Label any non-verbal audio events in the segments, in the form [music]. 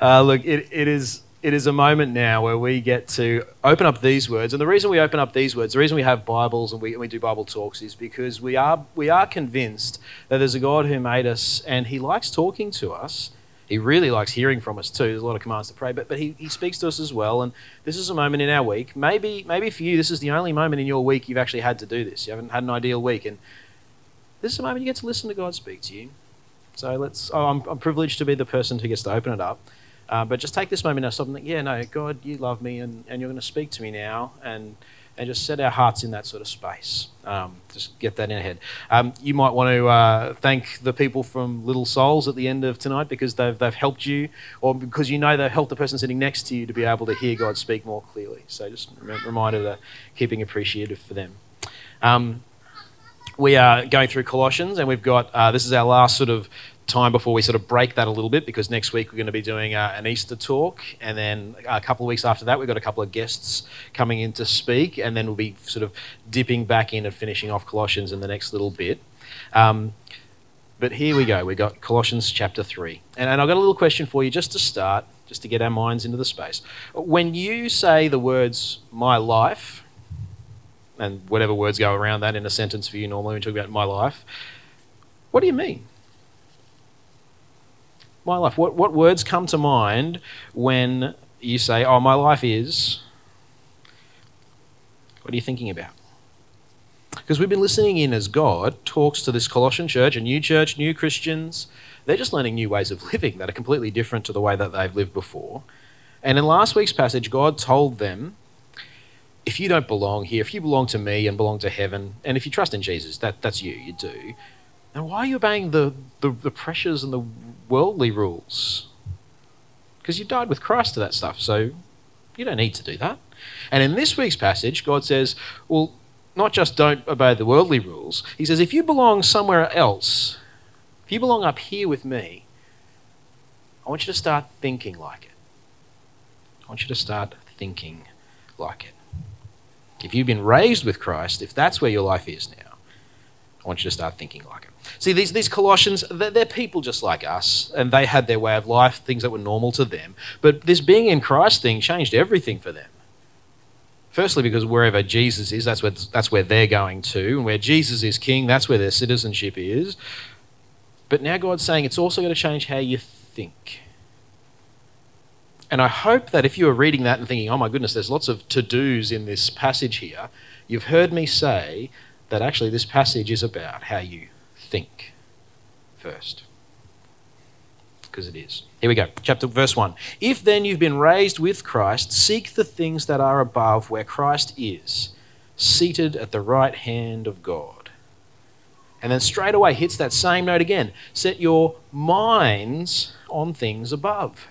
Uh, look, it, it is it is a moment now where we get to open up these words. And the reason we open up these words, the reason we have Bibles and we, we do Bible talks is because we are, we are convinced that there's a God who made us and he likes talking to us. He really likes hearing from us too. There's a lot of commands to pray, but, but he, he speaks to us as well. And this is a moment in our week. Maybe, maybe for you, this is the only moment in your week you've actually had to do this. You haven't had an ideal week. And this is a moment you get to listen to God speak to you. So let's, oh, I'm, I'm privileged to be the person who gets to open it up. Uh, but just take this moment now, stop and think, yeah, no, God, you love me and, and you're going to speak to me now. And, and just set our hearts in that sort of space. Um, just get that in our head. Um, you might want to uh, thank the people from Little Souls at the end of tonight because they've, they've helped you, or because you know they've helped the person sitting next to you to be able to hear God speak more clearly. So just reminder that keeping appreciative for them. Um, we are going through Colossians, and we've got uh, this is our last sort of time before we sort of break that a little bit because next week we're going to be doing uh, an Easter talk, and then a couple of weeks after that we've got a couple of guests coming in to speak, and then we'll be sort of dipping back in and finishing off Colossians in the next little bit. Um, but here we go. We've got Colossians chapter 3. And, and I've got a little question for you just to start, just to get our minds into the space. When you say the words, my life, and whatever words go around that in a sentence for you normally when you talk about my life, what do you mean? My life? What, what words come to mind when you say, oh, my life is. What are you thinking about? Because we've been listening in as God talks to this Colossian church, a new church, new Christians. They're just learning new ways of living that are completely different to the way that they've lived before. And in last week's passage, God told them, if you don't belong here, if you belong to me and belong to heaven, and if you trust in Jesus, that, that's you, you do. And why are you obeying the, the, the pressures and the worldly rules. Because you died with Christ to that stuff, so you don't need to do that. And in this week's passage, God says, well, not just don't obey the worldly rules, He says, if you belong somewhere else, if you belong up here with me, I want you to start thinking like it. I want you to start thinking like it. If you've been raised with Christ, if that's where your life is now, I want you to start thinking like it. See, these, these Colossians, they're, they're, people just like us, and they had their way of life, things that were normal to them. But this being in Christ thing changed everything for them. Firstly, because wherever Jesus is, that's where, that's where they're going to. And where Jesus is king, that's where their citizenship is. But now God's saying it's also going to change how you think. And I hope that if you are reading that and thinking, oh my goodness, there's lots of to dos in this passage here, you've heard me say that actually this passage is about how you think first. Because it is. Here we go. Chapter verse 1. If then you've been raised with Christ, seek the things that are above where Christ is, seated at the right hand of God. And then straight away hits that same note again. Set your minds on things above.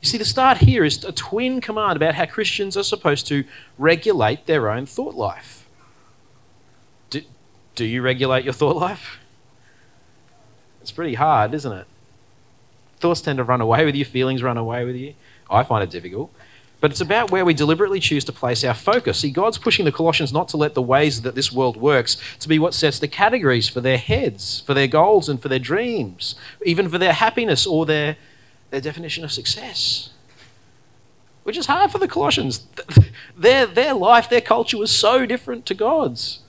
You see, the start here is a twin command about how Christians are supposed to regulate their own thought life. Do, do you regulate your thought life? It's pretty hard, isn't it? Thoughts tend to run away with you, feelings run away with you. I find it difficult. But it's about where we deliberately choose to place our focus. See, God's pushing the Colossians not to let the ways that this world works to be what sets the categories for their heads, for their goals, and for their dreams, even for their happiness or their, their definition of success. Which is hard for the Colossians. [laughs] Their, their life, their culture was so different to God's.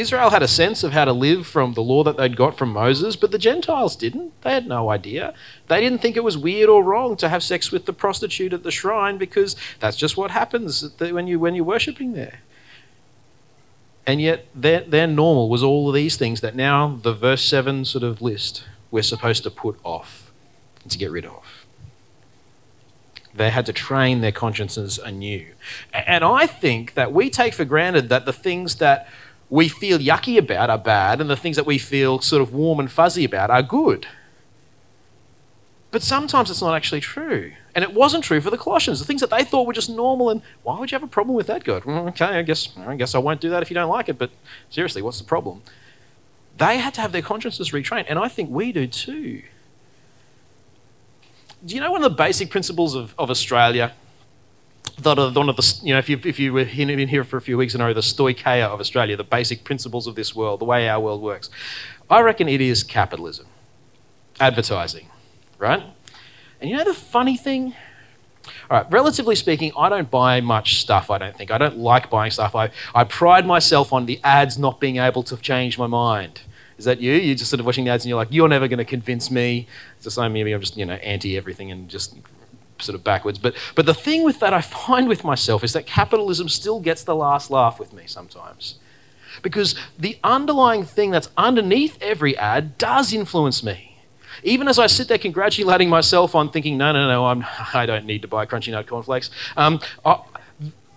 Israel had a sense of how to live from the law that they'd got from Moses, but the Gentiles didn't. They had no idea. They didn't think it was weird or wrong to have sex with the prostitute at the shrine because that's just what happens when, you, when you're worshipping there. And yet, their, their normal was all of these things that now the verse 7 sort of list we're supposed to put off and to get rid of. They had to train their consciences anew. And I think that we take for granted that the things that we feel yucky about are bad, and the things that we feel sort of warm and fuzzy about are good. But sometimes it's not actually true. And it wasn't true for the Colossians. The things that they thought were just normal, and why would you have a problem with that, God? Well, okay, I guess, I guess I won't do that if you don't like it, but seriously, what's the problem? They had to have their consciences retrained, and I think we do too. Do you know one of the basic principles of, of Australia the, one of the, you know, if you if you were in here for a few weeks and know the stoicheia of Australia, the basic principles of this world, the way our world works, I reckon it is capitalism, advertising, right? And you know the funny thing? All right, relatively speaking, I don't buy much stuff, I don't think. I don't like buying stuff. I, I pride myself on the ads not being able to change my mind. Is that you? You're just sort of watching the ads and you're like, you're never going to convince me. It's the same, maybe I'm just, you know, anti everything and just sort of backwards. But, but the thing with that I find with myself is that capitalism still gets the last laugh with me sometimes. Because the underlying thing that's underneath every ad does influence me. Even as I sit there congratulating myself on thinking, no, no, no, I'm, [laughs] I don't need to buy Crunchy Nut cornflakes. Um, I,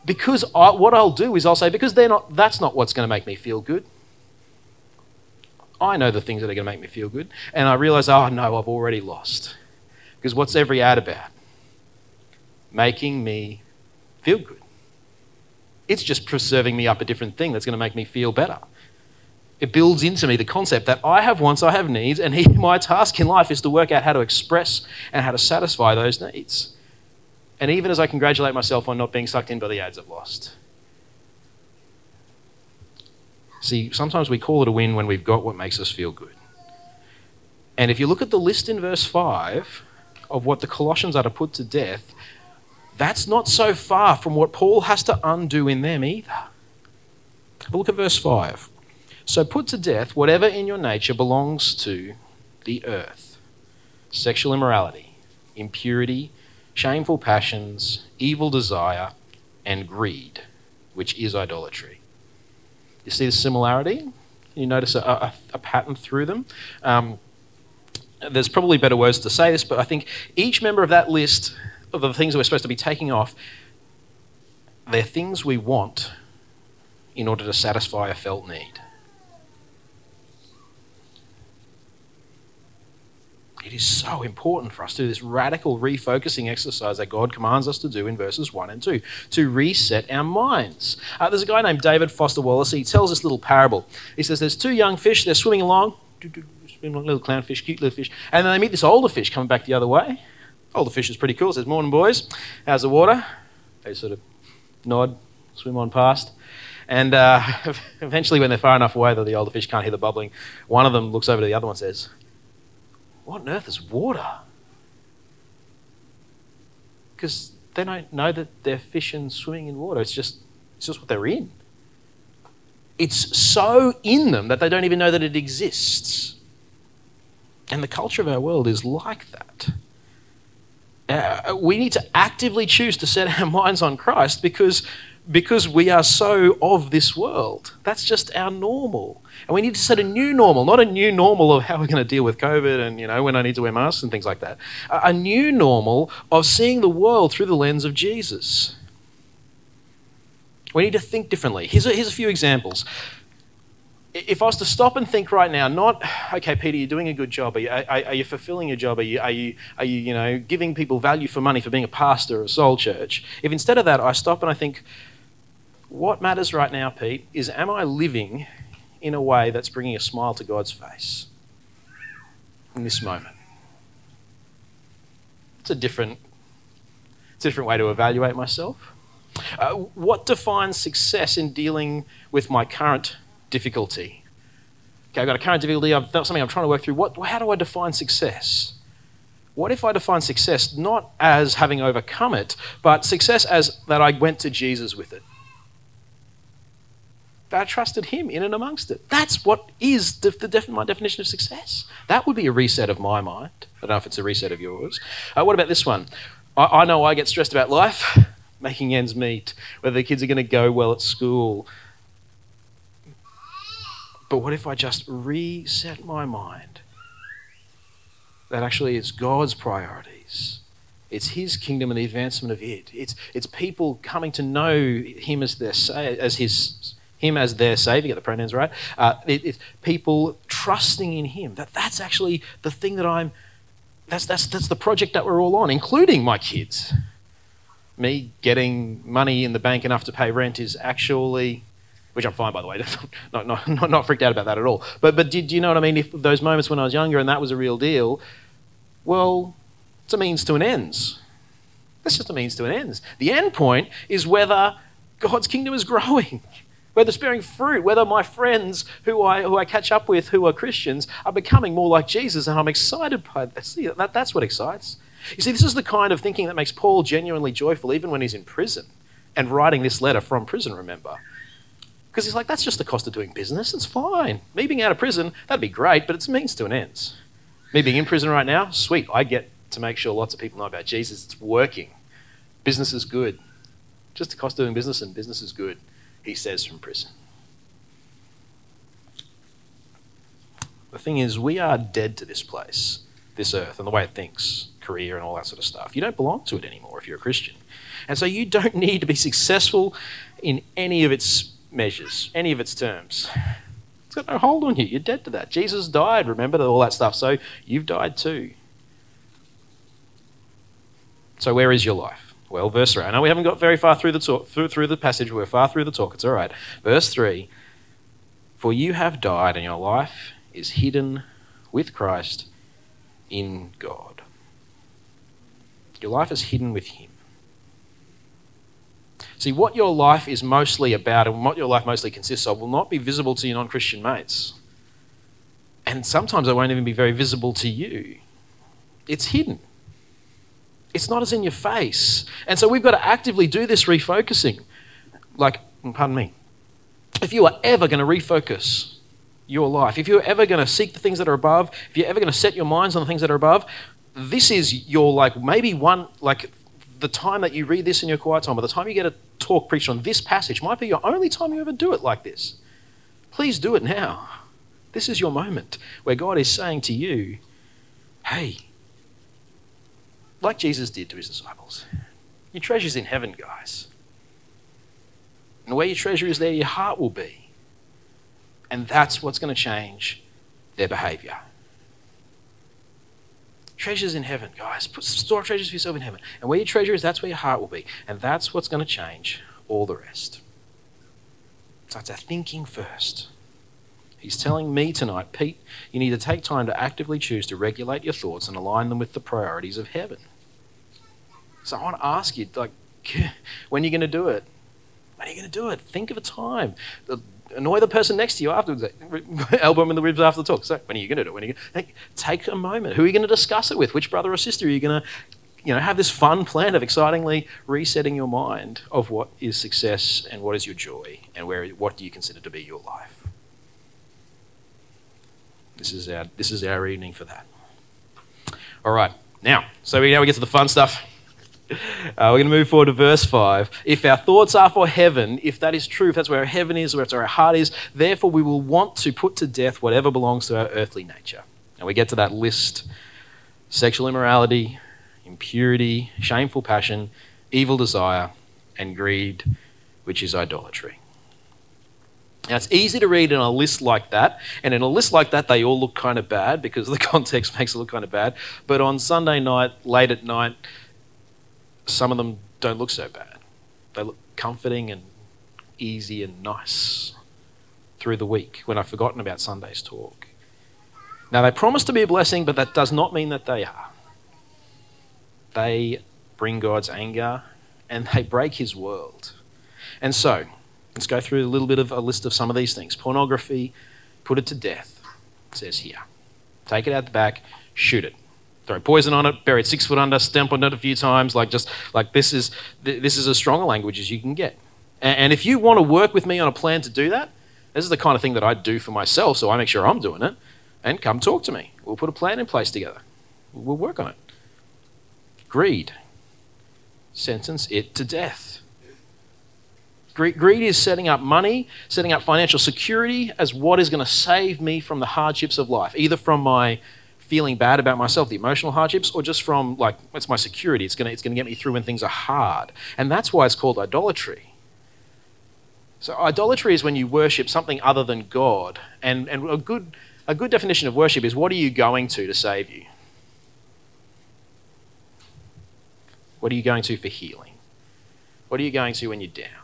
because I, what I'll do is I'll say, because they're not, that's not what's going to make me feel good. I know the things that are going to make me feel good. And I realize, oh no, I've already lost. Because what's every ad about? Making me feel good. It's just preserving me up a different thing that's going to make me feel better it builds into me the concept that I have wants, I have needs, and [laughs] he, my task in life is to work out how to express and how to satisfy those needs. And even as I congratulate myself on not being sucked in by the ads I've lost. See, sometimes we call it a win when we've got what makes us feel good. And if you look at the list in verse 5 of what the Colossians are to put to death, that's not so far from what Paul has to undo in them either. A look at verse 5. So put to death whatever in your nature belongs to the earth sexual immorality, impurity, shameful passions, evil desire, and greed, which is idolatry. You see the similarity? You notice a, a, a pattern through them? Um, there's probably better words to say this, but I think each member of that list the things that we're supposed to be taking off, they're things we want in order to satisfy a felt need. It is so important for us to do this radical refocusing exercise that God commands us to do in verses 1 and 2 to reset our minds. Uh, there's a guy named David Foster Wallace. He tells this little parable. He says there's two young fish, they're swimming along, swimming along, little clownfish, cute little fish, and then they meet this older fish coming back the other way. Older fish is pretty cool. Says, Morning, boys. How's the water? They sort of nod, swim on past. And uh, [laughs] eventually, when they're far enough away that the older fish can't hear the bubbling, one of them looks over to the other one and says, what on earth is water? Because they don't know that they're fishing, swimming in water. It's just, it's just what they're in. It's so in them that they don't even know that it exists. And the culture of our world is like that. Uh, we need to actively choose to set our [laughs] minds on Christ because, because we are so of this world. That's just our normal. And we need to set a new normal, not a new normal of how we're going to deal with COVID and, you know, when I need to wear masks and things like that. A new normal of seeing the world through the lens of Jesus. We need to think differently. Here's a, here's a few examples. If I was to stop and think right now, not, okay, Peter, you're doing a good job. Are you, are, are you fulfilling your job? Are you, are, you, are you, you know, giving people value for money for being a pastor of Soul Church? If instead of that, I stop and I think, what matters right now, Pete, is am I living in a way that's bringing a smile to God's face in this moment. It's a different, it's a different way to evaluate myself. Uh, what defines success in dealing with my current difficulty? Okay, I've got a current difficulty, I've something I'm trying to work through. What, how do I define success? What if I define success not as having overcome it, but success as that I went to Jesus with it? That I trusted him in and amongst it. That's what is the, the def- my definition of success. That would be a reset of my mind. I don't know if it's a reset of yours. Uh, what about this one? I, I know I get stressed about life, [laughs] making ends meet, whether the kids are going to go well at school. But what if I just reset my mind? That actually it's God's priorities. It's His kingdom and the advancement of it. It's, it's people coming to know Him as, their, as His him as their savior, get the pronouns right. Uh, it, it's people trusting in him. That that's actually the thing that I'm. That's that's that's the project that we're all on, including my kids. Me getting money in the bank enough to pay rent is actually, which I'm fine by the way, [laughs] not not not, not freaked out about that at all. But but did you know what I mean? If those moments when I was younger and that was a real deal, well, it's a means to an ends. That's just a means to an ends. The end point is whether God's kingdom is growing [laughs] whether it's bearing fruit, whether my friends who I, who I catch up with who are Christians are becoming more like Jesus, and I'm excited by that. See, that, that's what excites. You see, this is the kind of thinking that makes Paul genuinely joyful even when he's in prison and writing this letter from prison, remember. Because he's like, that's just the cost of doing business. It's fine. Me being out of prison, that'd be great, but it's a means to an end. Me being in prison right now, sweet. I get to make sure lots of people know about Jesus. It's working. Business is good. Just the cost of doing business, and business is good, he says from prison. The thing is, we are dead to this place, this earth, and the way it thinks, career, and all that sort of stuff. You don't belong to it anymore if you're a Christian. And so you don't [laughs] need to be successful in any of its measures, any of its terms. It's got no hold on you. You're dead to that. Jesus died, remember all that stuff. So you've died too. So where is your life? Well, verse 3. I know we haven't got very far through the talk, through, through the passage. We're far through the talk. It's all right. Verse 3. For you have died, and your life is hidden with Christ in God. Your life is hidden with Him. See, what your life is mostly about and what your life mostly consists of will not be visible to your non Christian mates. And sometimes it won't even be very visible to you. It's hidden. It's not as in your face. And so we've got to actively do this refocusing. Like, pardon me, if you are ever going to refocus your life, if you're ever going to seek the things that are above, if you're ever going to set your minds on the things that are above, this is your, like, maybe one, like, the time that you read this in your quiet time, or the time you get a talk preached on this passage, might be your only time you ever do it like this. Please do it now. This is your moment where God is saying to you, hey, like Jesus did to his disciples, your treasure's in heaven, guys. And where your treasure is, there your heart will be. And that's what's going to change their behavior. Treasures in heaven, guys. Put, store treasures for yourself in heaven. And where your treasure is, that's where your heart will be. And that's what's going to change all the rest. So it's our thinking first. He's telling me tonight, Pete, you need to take time to actively choose to regulate your thoughts and align them with the priorities of heaven. So I want to ask you, like, [laughs] when are you going to do it? When are you going to do it? Think of a time annoy the person next to you afterwards. [laughs] Elbow them in the ribs after the talk. So when are you going to do it? When are you to take a moment? Who are you going to discuss it with? Which brother or sister are you going to, you know, have this fun plan of excitingly resetting your mind of what is success and what is your joy and where what do you consider to be your life? This is our this is our evening for that. All right. Now, so we now we get to the fun stuff. [laughs] Uh, we're going to move forward to verse 5. If our thoughts are for heaven, if that is true, if that's where our heaven is, where our heart is, therefore we will want to put to death whatever belongs to our earthly nature. And we get to that list sexual immorality, impurity, shameful passion, evil desire, and greed, which is idolatry. Now, it's easy to read in a list like that, and in a list like that, they all look kind of bad because [laughs] the context makes it look kind of bad. But on Sunday night, late at night, some of them don't look so bad. They look comforting and easy and nice through the week when I've forgotten about Sunday's talk. Now, they promise to be a blessing, but that does not mean that they are. They bring God's anger and they break his world. And so, let's go through a little bit of a list of some of these things. Pornography, put it to death, says here. Take it out the back, shoot it throw poison on it, bury it six foot under, stamp on it a few times. Like just like this is this is as strong a language as you can get. And, and if you want to work with me on a plan to do that, this is the kind of thing that I do for myself, so I make sure I'm doing it. And come talk to me. We'll put a plan in place together. We'll work on it. Greed. Sentence it to death. Greed is setting up money, setting up financial security as what is going to save me from the hardships of life, either from my feeling bad about myself, the emotional hardships, or just from like it's my security. It's gonna it's gonna get me through when things are hard, and that's why it's called idolatry. So idolatry is when you worship something other than God, and and a good a good definition of worship is what are you going to to save you? What are you going to for healing? What are you going to when you're down?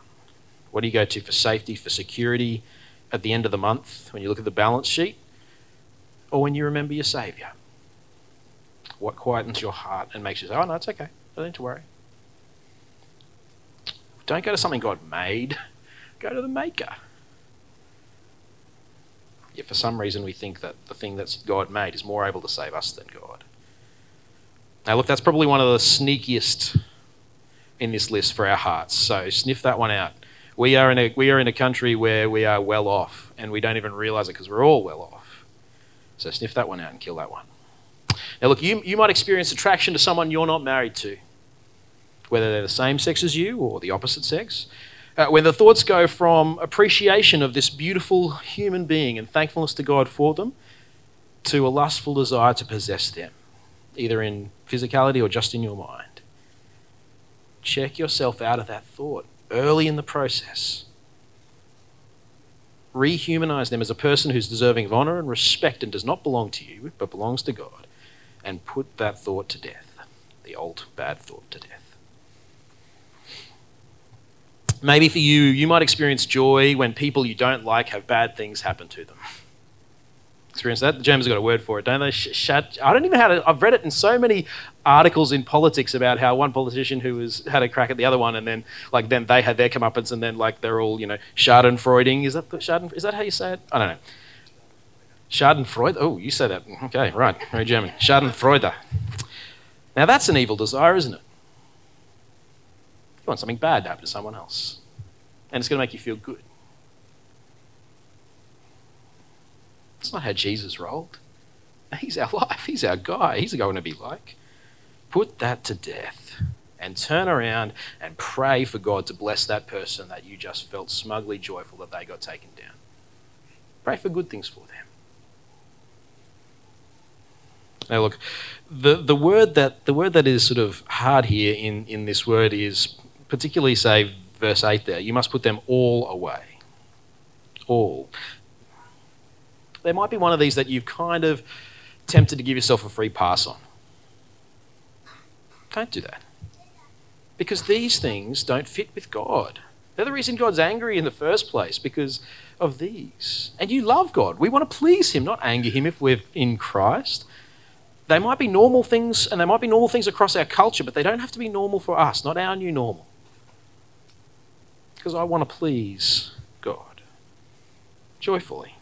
What do you go to for safety, for security at the end of the month when you look at the balance sheet? Or when you remember your Saviour? What quietens your heart and makes you say, oh, no, it's okay. Don't need to worry. Don't go to something God made, go to the Maker. Yet for some reason we think that the thing that's God made is more able to save us than God. Now, look, that's probably one of the sneakiest in this list for our hearts. So sniff that one out. We are in a, we are in a country where we are well off, and we don't even realize it because we're all well off. So sniff that one out and kill that one. Now, look, you, you might experience attraction to someone you're not married to, whether they're the same sex as you or the opposite sex. Uh, when the thoughts go from appreciation of this beautiful human being and thankfulness to God for them to a lustful desire to possess them, either in physicality or just in your mind. Check yourself out of that thought early in the process. Rehumanize them as a person who's deserving of honor and respect and does not belong to you, but belongs to God, and put that thought to death, the old bad thought to death. Maybe for you, you might experience joy when people you don't like have bad things happen to them. Experience that? The Germans got a word for it, don't they? Shat, I don't even know how to. I've read it in so many articles in politics about how one politician who was had a crack at the other one, and then like then they had their comeuppance, and then like they're all you know Schadenfreuding. Is that Schaden? Is that how you say it? I don't know. Schadenfreude. Oh, you say that. Mm-hmm. Okay, right. Very German. Schadenfreude. Now that's an evil desire, isn't it? You want something bad to happen to someone else. And it's going to make you feel good. That's not how Jesus rolled. He's our [laughs] life. He's our guy. He's going to be like. Put that to death and turn around and pray for God to bless that person that you just felt smugly joyful that they got taken down. Pray for good things for them. Now look, the, the word that the word that is sort of hard here in, in this word is particularly say verse 8 there, you must put them all away. All. There might be one of these that you've kind of tempted to give yourself a free pass on. Don't do that. Because these things don't fit with God. They're the reason God's angry in the first place, because of these. And you love God. We want to please Him, not anger Him if we're in Christ. They might be normal things, and they might be normal things across our culture, but they don't have to be normal for us, not our new normal because I want to please God joyfully.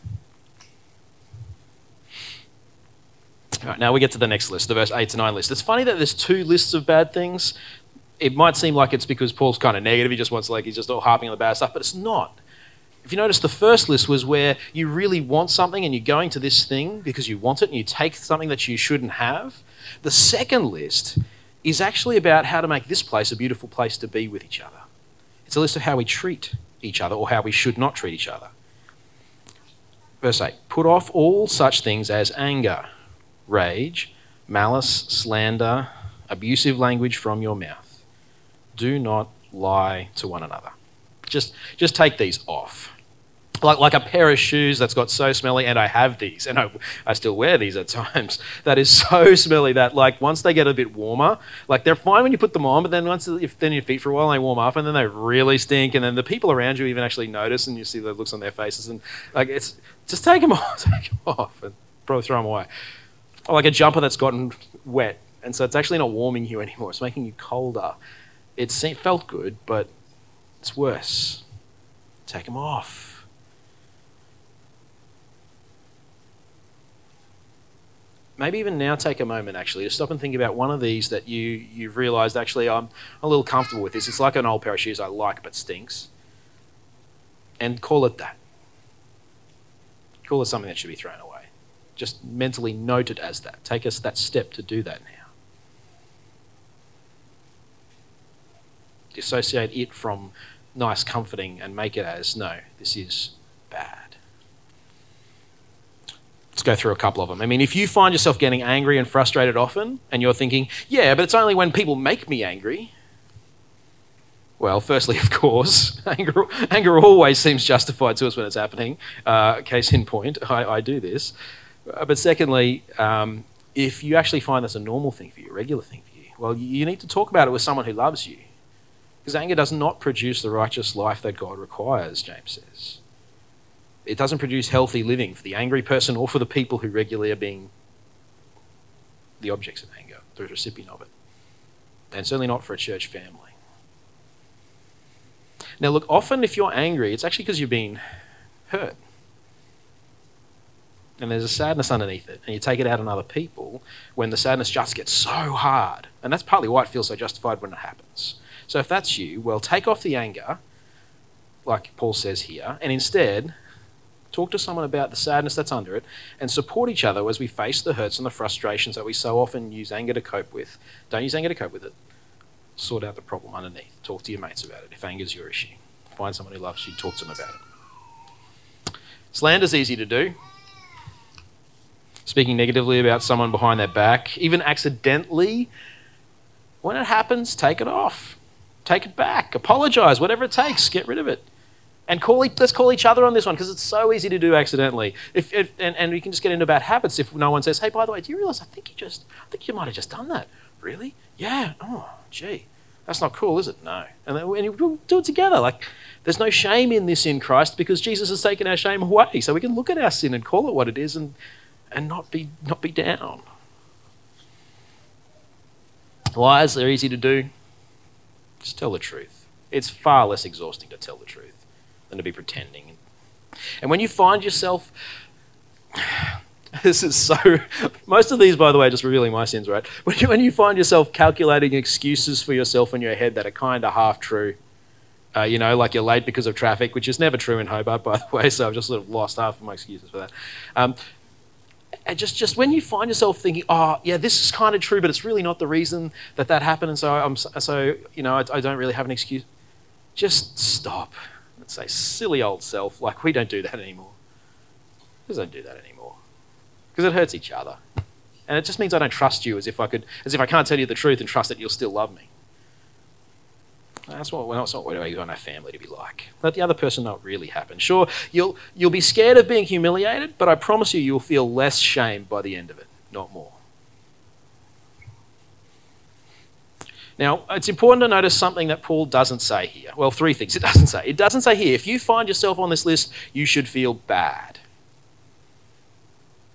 All right, now we get to the next list, the verse 8 to 9 list. It's funny that there's two lists of bad things. It might seem like it's because Paul's kind of negative, he just wants like he's just all harping on the bad stuff, but it's not. If you notice, the first list was where you really want something and you're going to this thing because you want it and you take something that you shouldn't have. The second list is actually about how to make this place a beautiful place to be with each other. It's a list of how we treat each other or how we should not treat each other. Verse 8 Put off all such things as anger, rage, malice, slander, abusive language from your mouth. Do not lie to one another. Just, just take these off like, like a pair of shoes that's got so smelly, and I have these, and I, I still wear these at times, [laughs] that is so smelly that, like, once they get a bit warmer, like, they're fine when you put them on, but then once, if then your feet for a while, and they warm up, and then they really stink, and then the people around you even actually notice, and you see the looks on their faces, and, like, it's, just take them [laughs] off, take them off, and probably throw them away. Or like a jumper that's gotten wet, and so it's actually not warming you [laughs] anymore, it's making you colder. It felt good, but it's worse. Take them off maybe even now take a moment actually to stop and think about one of these that you you've realized actually I'm a little comfortable with this. It's like an old pair of shoes I like but stinks. And call it that. Call it something that should be thrown away. Just mentally note it as that. Take us that step to do that now. Dissociate it from nice comforting and make it as no, this is bad. Let's go through a couple of them. I mean, if you find yourself getting angry and frustrated often, and you're thinking, yeah, but it's only when people make me angry. Well, firstly, [laughs] of course, anger, anger always seems justified to us when it's happening. Uh, case in point, [laughs] I, I do this. Uh, but secondly, um, if you actually find that's a normal thing for you, a regular thing for you, well, you need to talk about it with someone who loves you. Because anger does not produce the righteous life that God requires, James says it doesn't produce healthy living for the angry person or for the people who regularly are being the objects of anger, the recipient of it. And certainly not for a church family. Now, look, often if you're angry, it's actually because you've been hurt. and there's a sadness underneath it, and you take it out on other people when the sadness just gets so hard. And that's partly why it feels so justified when it happens. So if that's you, well, take off the anger, like Paul says here, and instead talk to someone about the sadness that's under it and support each other as we face the hurts and the frustrations that we so often use anger to cope with. Don't use anger to cope with it. Sort out the problem underneath. Talk to your mates about it if anger's your issue. Find someone who loves you, talk to them about it. Slander's easy to do speaking negatively about someone behind their back, even accidentally, when it happens, take it off. Take it back. Apologize, whatever it takes. Get rid of it. And call let's call each other on this one because it's so easy to do accidentally. If, if, and, and we can just get into bad habits if no one says, hey, by the way, do you realize I think you just, I think you might have just done that. Really? Yeah. Oh, gee. That's not cool, is it? No. And, then, and we'll do it together. Like, there's no shame in this in Christ because Jesus has taken our shame away. So we can look at our sin and call it what it is and and not be, not be down. Lies, they're easy to do. Just tell the truth. It's far less exhausting to tell the truth than to be pretending. And when you find yourself, [sighs] this is so, most of these, by the way, just revealing my sins, right? When you, when you find yourself calculating excuses for yourself in your head that are kind of half true, uh, you know, like you're late because of traffic, which is never true in Hobart, [laughs] by the way, so I've just sort of lost half of my excuses for that. Um, and just, just when you find yourself thinking, oh, yeah, this is kind of true, but it's really not the reason that that happened, and so I'm so you know I, I don't really have an excuse. Just stop and say, silly old self, like we don't do that anymore. We don't do that anymore because it hurts each other, and it just means I don't trust you as if I could, as if I can't tell you the truth and trust that you'll still love me. That's what, that's not what do we want our family to be like. Let the other person know it really happened. Sure, you'll, you'll be scared of being humiliated, but I promise you, you'll feel less shame by the end of it, not more. Now, it's important to notice something that Paul doesn't say here. Well, three things it [laughs] doesn't say. It doesn't say here, if you find yourself on this list, you should feel bad.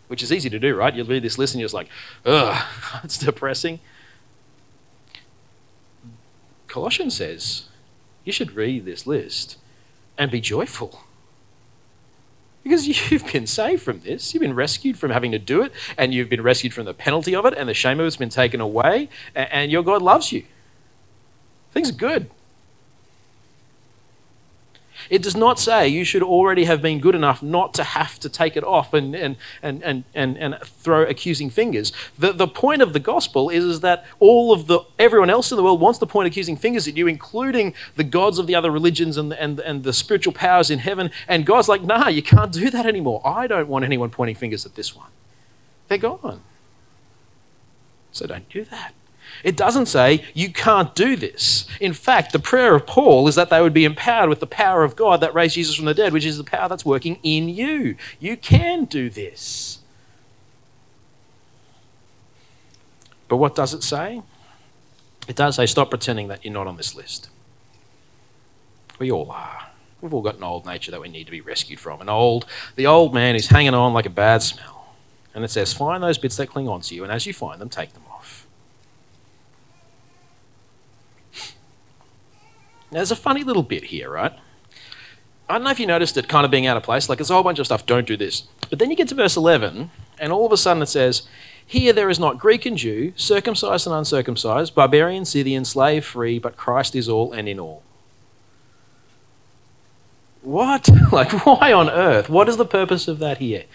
Which is easy to do, right? You read this list and you're just like, ugh, [laughs] it's depressing. Colossians says you should read this list and be joyful. Because [laughs] you've been saved from this. You've been rescued from having to do it, and you've been rescued from the penalty of it, and the shame of it's been taken away, and your God loves you. Things are good. It does not say you should already have been good enough not to have to take it off and, and, and, and, and, and throw accusing fingers. The, the point of the gospel is, is that all of the everyone else in the world wants to point accusing fingers at you, including the gods of the other religions and, and, and the spiritual powers in heaven. And God's like, nah, you can't do that anymore. I don't want anyone pointing fingers at this one. They're gone. So don't do that. It doesn't say you can't do this. In fact, the prayer of Paul is that they would be empowered with the power of God that raised Jesus from the dead, which is the power that's working in you. You can do this. But what does it say? It does say stop pretending that you're not on this list. We all are. We've all got an old nature that we need to be rescued from. An old, the old man is hanging on like a bad smell. And it says, find those bits that cling on to you, and as you find them, take them off. Now, there's a funny little bit here, right? I don't know if you noticed it kind of being out of place. Like, there's a whole bunch of stuff, don't do this. But then you get to verse 11, and all of a sudden it says, Here there is not Greek and Jew, circumcised and uncircumcised, barbarian, Scythian, slave, free, but Christ is all and in all. What? [laughs] Like, why on earth? What is the purpose of that here?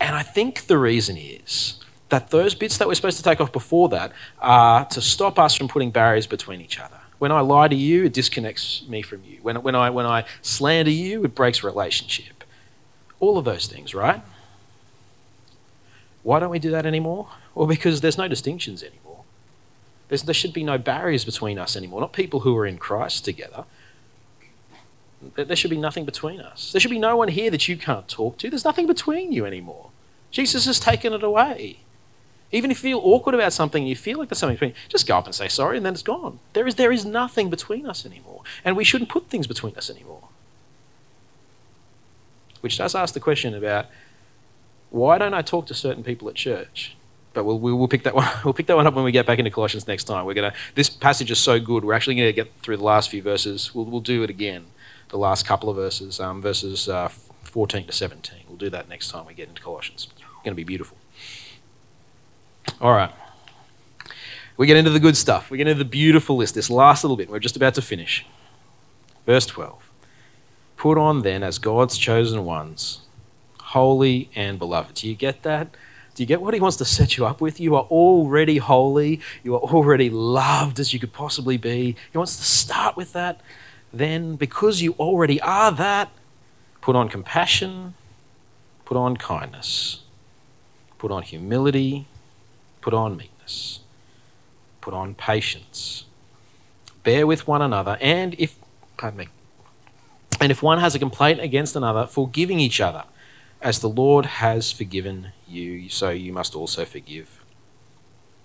And I think the reason is that those bits that we're supposed to take off before that are to stop us from putting barriers between each other. When I lie to you, it disconnects me from you. When, when, I, when I slander you, it breaks relationship. All of those things, right? Why don't we do that anymore? Well, because there's no distinctions anymore. There's, there should be no barriers between us anymore. Not people who are in Christ together. There should be nothing between us. There should be no one here that you can't talk to. There's nothing between you anymore. Jesus has taken it away. Even if you feel awkward about something you feel like there's something between, just go up and say sorry and then it's gone. There is, there is nothing between us anymore. And we shouldn't put things between us anymore. Which does ask the question about why don't I talk to certain people at church? But we'll, we'll, pick that [laughs] one, we'll pick that one up when we get back into Colossians next time. We're gonna, this passage is so good, we're actually going to get through the last few verses. We'll, we'll do it again, the last couple of verses, um, verses uh, 14 to 17. We'll do that next time we get into Colossians. It's going to be beautiful. All right. We get into the good stuff. We get into the beautiful list, this last little bit. We're just about to finish. Verse 12. Put on then as God's chosen ones, holy and beloved. Do you get that? Do you get what he wants to set you up with? You are already holy. You are already loved as you could possibly be. He wants to start with that. Then, because you already are that, put on compassion, put on kindness, put on humility, put on meekness, put on patience. Bear with one another, and if, pardon me, and if one has a complaint against another, forgiving each other, as the Lord has forgiven you, so you must also forgive.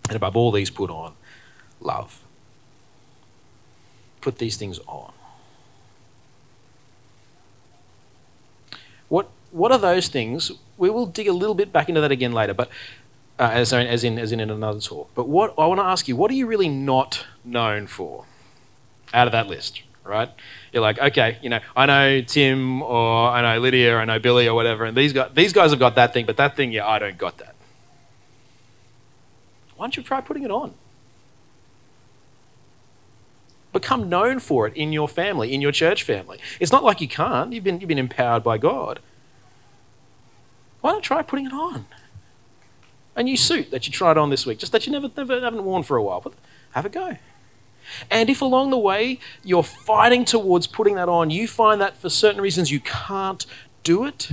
And above all these, put on love. Put these things on. What, what are those things? We will dig a little bit back into that again later, but uh, as, as, in, as in in another talk. But what I want to ask you, what are you really not known for out of that list, right? You're like, okay, you know, I know Tim or I know Lydia or I know Billy or whatever, and these guys, these guys have got that thing, but that thing, yeah, I don't got that. Why don't you try putting it on? Become known for it in your family, in your church family. It's not like you can't. You've been, you've been empowered by God. Why don't try putting it on? A new suit that you tried on this week, just that you never, never haven't worn for a while. But have a go. And if along the way you're fighting towards putting that on, you find that for certain reasons you can't do it,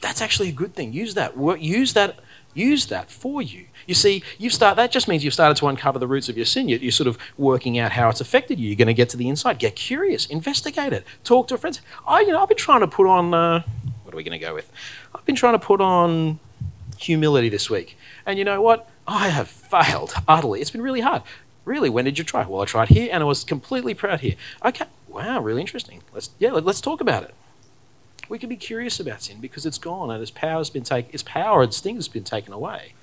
that's actually a good thing. Use that. Use that. Use that for you. You see, you start. That just means you've started to uncover the roots of your sin. You're, sort of working out how it's affected you. You're going to get to the inside. Get curious. Investigate it. Talk to a friend. I, you know, I've been trying to put on. Uh, what are we going to go with? I've been trying to put on humility this week, and you know what? I have failed utterly. It's been really hard. Really, when did you try? Well, I tried here and I was completely proud here. Okay, wow, really interesting. Let's yeah, let, us talk about it. We can be curious about sin because it's gone and its power has been taken. Its power, its sting has been taken away.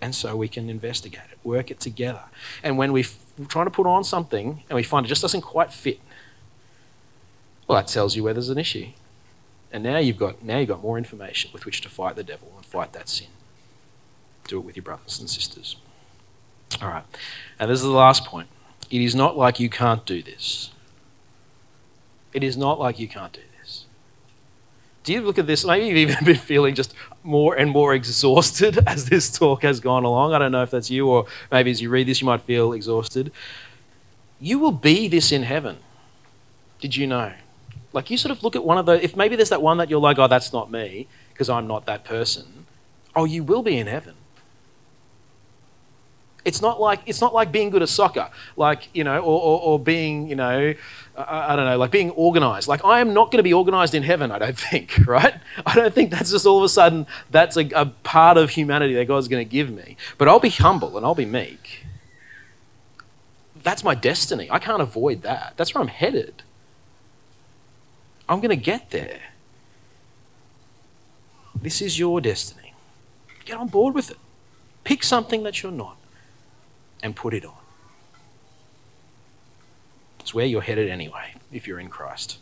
And so we can investigate it, work it together. And when we are trying to put on something and we find it just doesn't quite fit, well, that tells you where there's an issue. And now you've got now you've got more information with which to fight the devil and fight that sin. Do it with your brothers and sisters. All right. And this is the last point. It is not like you can't do this. It is not like you can't do this. Do you look at this? Maybe you've even [laughs] been feeling just more and more exhausted [laughs] as this talk has gone along. I don't know if that's you, or maybe as you read this, you might feel exhausted. You will be this in heaven. Did you know? Like, you sort of look at one of the, if maybe there's that one that you're like, oh, that's not me, because I'm not that person. Oh, you will be in heaven. It's not like it's not like being good at soccer, like you know, or, or, or being you know, I, I, don't know, like being organized. Like I am not going to be organized in heaven. I don't [laughs] think, right? I don't think that's just all of a sudden that's a, a part of humanity that God's going to give me. But I'll be humble and I'll be meek. That's my destiny. I can't avoid that. That's where I'm headed. I'm going to get there. This is your destiny. Get on board with it. Pick something that you're not and put it on. It's where you're headed anyway, if you're in Christ.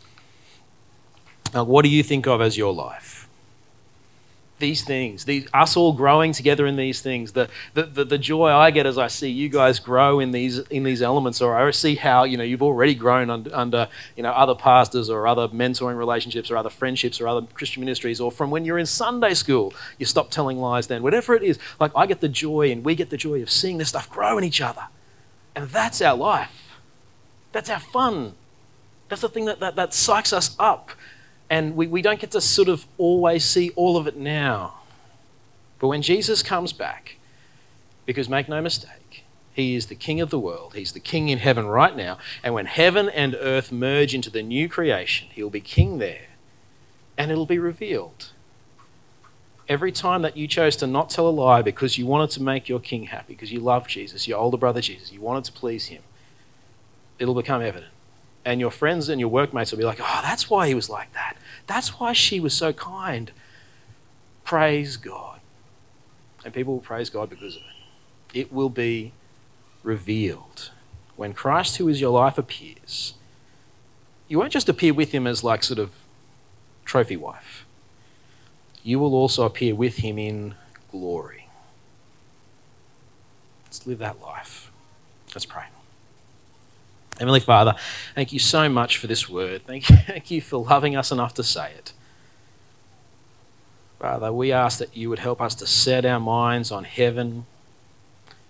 Now, what do you think of as your life? These things, these, us all growing together in these things, the, the, the, the, joy I get as I see you guys grow in these, in these elements, or I see how you know, you've already grown under, under you know, other pastors or other mentoring relationships or other friendships or other Christian ministries, or from when you're in Sunday school, you stop telling lies then, whatever it is. Like I get the joy and we get the joy of seeing this stuff grow in each other. And that's our life. That's our fun. That's the thing that, that, that psychs us up and we, we don't get to sort of always see all of it now. But when Jesus comes back, because make no mistake, he is the king of the world. He's the king in heaven right now. And when heaven and earth merge into the new creation, he'll be king there. And it'll be revealed. Every time that you chose to not tell a lie because you wanted to make your king happy, because you love Jesus, your older brother Jesus, you wanted to please him, it'll become evident. And your friends and your workmates will be like, oh, that's why he was like that. That's why she was so kind. Praise God. And people will praise God because of it. It will be revealed. When Christ, who is your life, appears, you won't just appear with him as like sort of trophy wife, you will also appear with him in glory. Let's live that life. Let's pray. Heavenly Father, thank you so much for this word. Thank you, [laughs] thank you for loving us enough to say it. Father, we ask that you would help us to set our minds on heaven,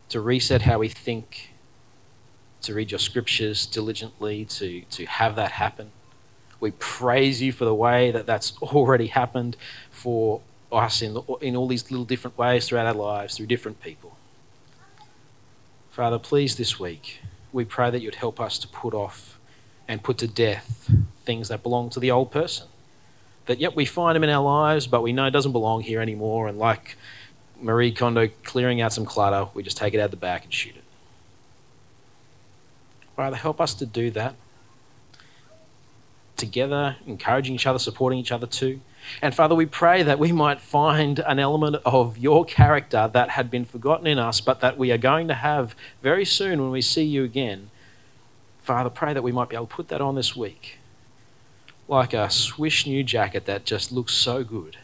to reset how we think, to read your scriptures diligently, to, to have that happen. We praise you for the way that that's [laughs] already happened for us in, in all these little different ways throughout our lives, through different people. Father, please this week, we pray that you'd help us to put off and put to death things that belong to the old person. That, yet we find them in our lives, but we know it doesn't belong here anymore. And like Marie Kondo clearing out some clutter, we just take it out the back and shoot it. Father, help us to do that together, encouraging each other, supporting each other too. And Father, we pray that we might find an element of your character that had been forgotten in us, but that we are going to have very soon when we see you again. Father, pray that we might be able to put that on this week. Like a swish new jacket that just looks so good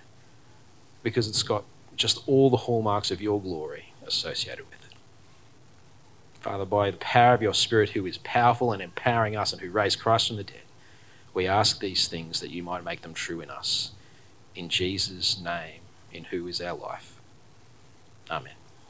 because it's got just all the hallmarks of your glory associated with it. Father, by the power of your Spirit, who is powerful and empowering us and who raised Christ from the dead, we ask these things that you might make them true in us. In Jesus' name, in who is our life. Amen.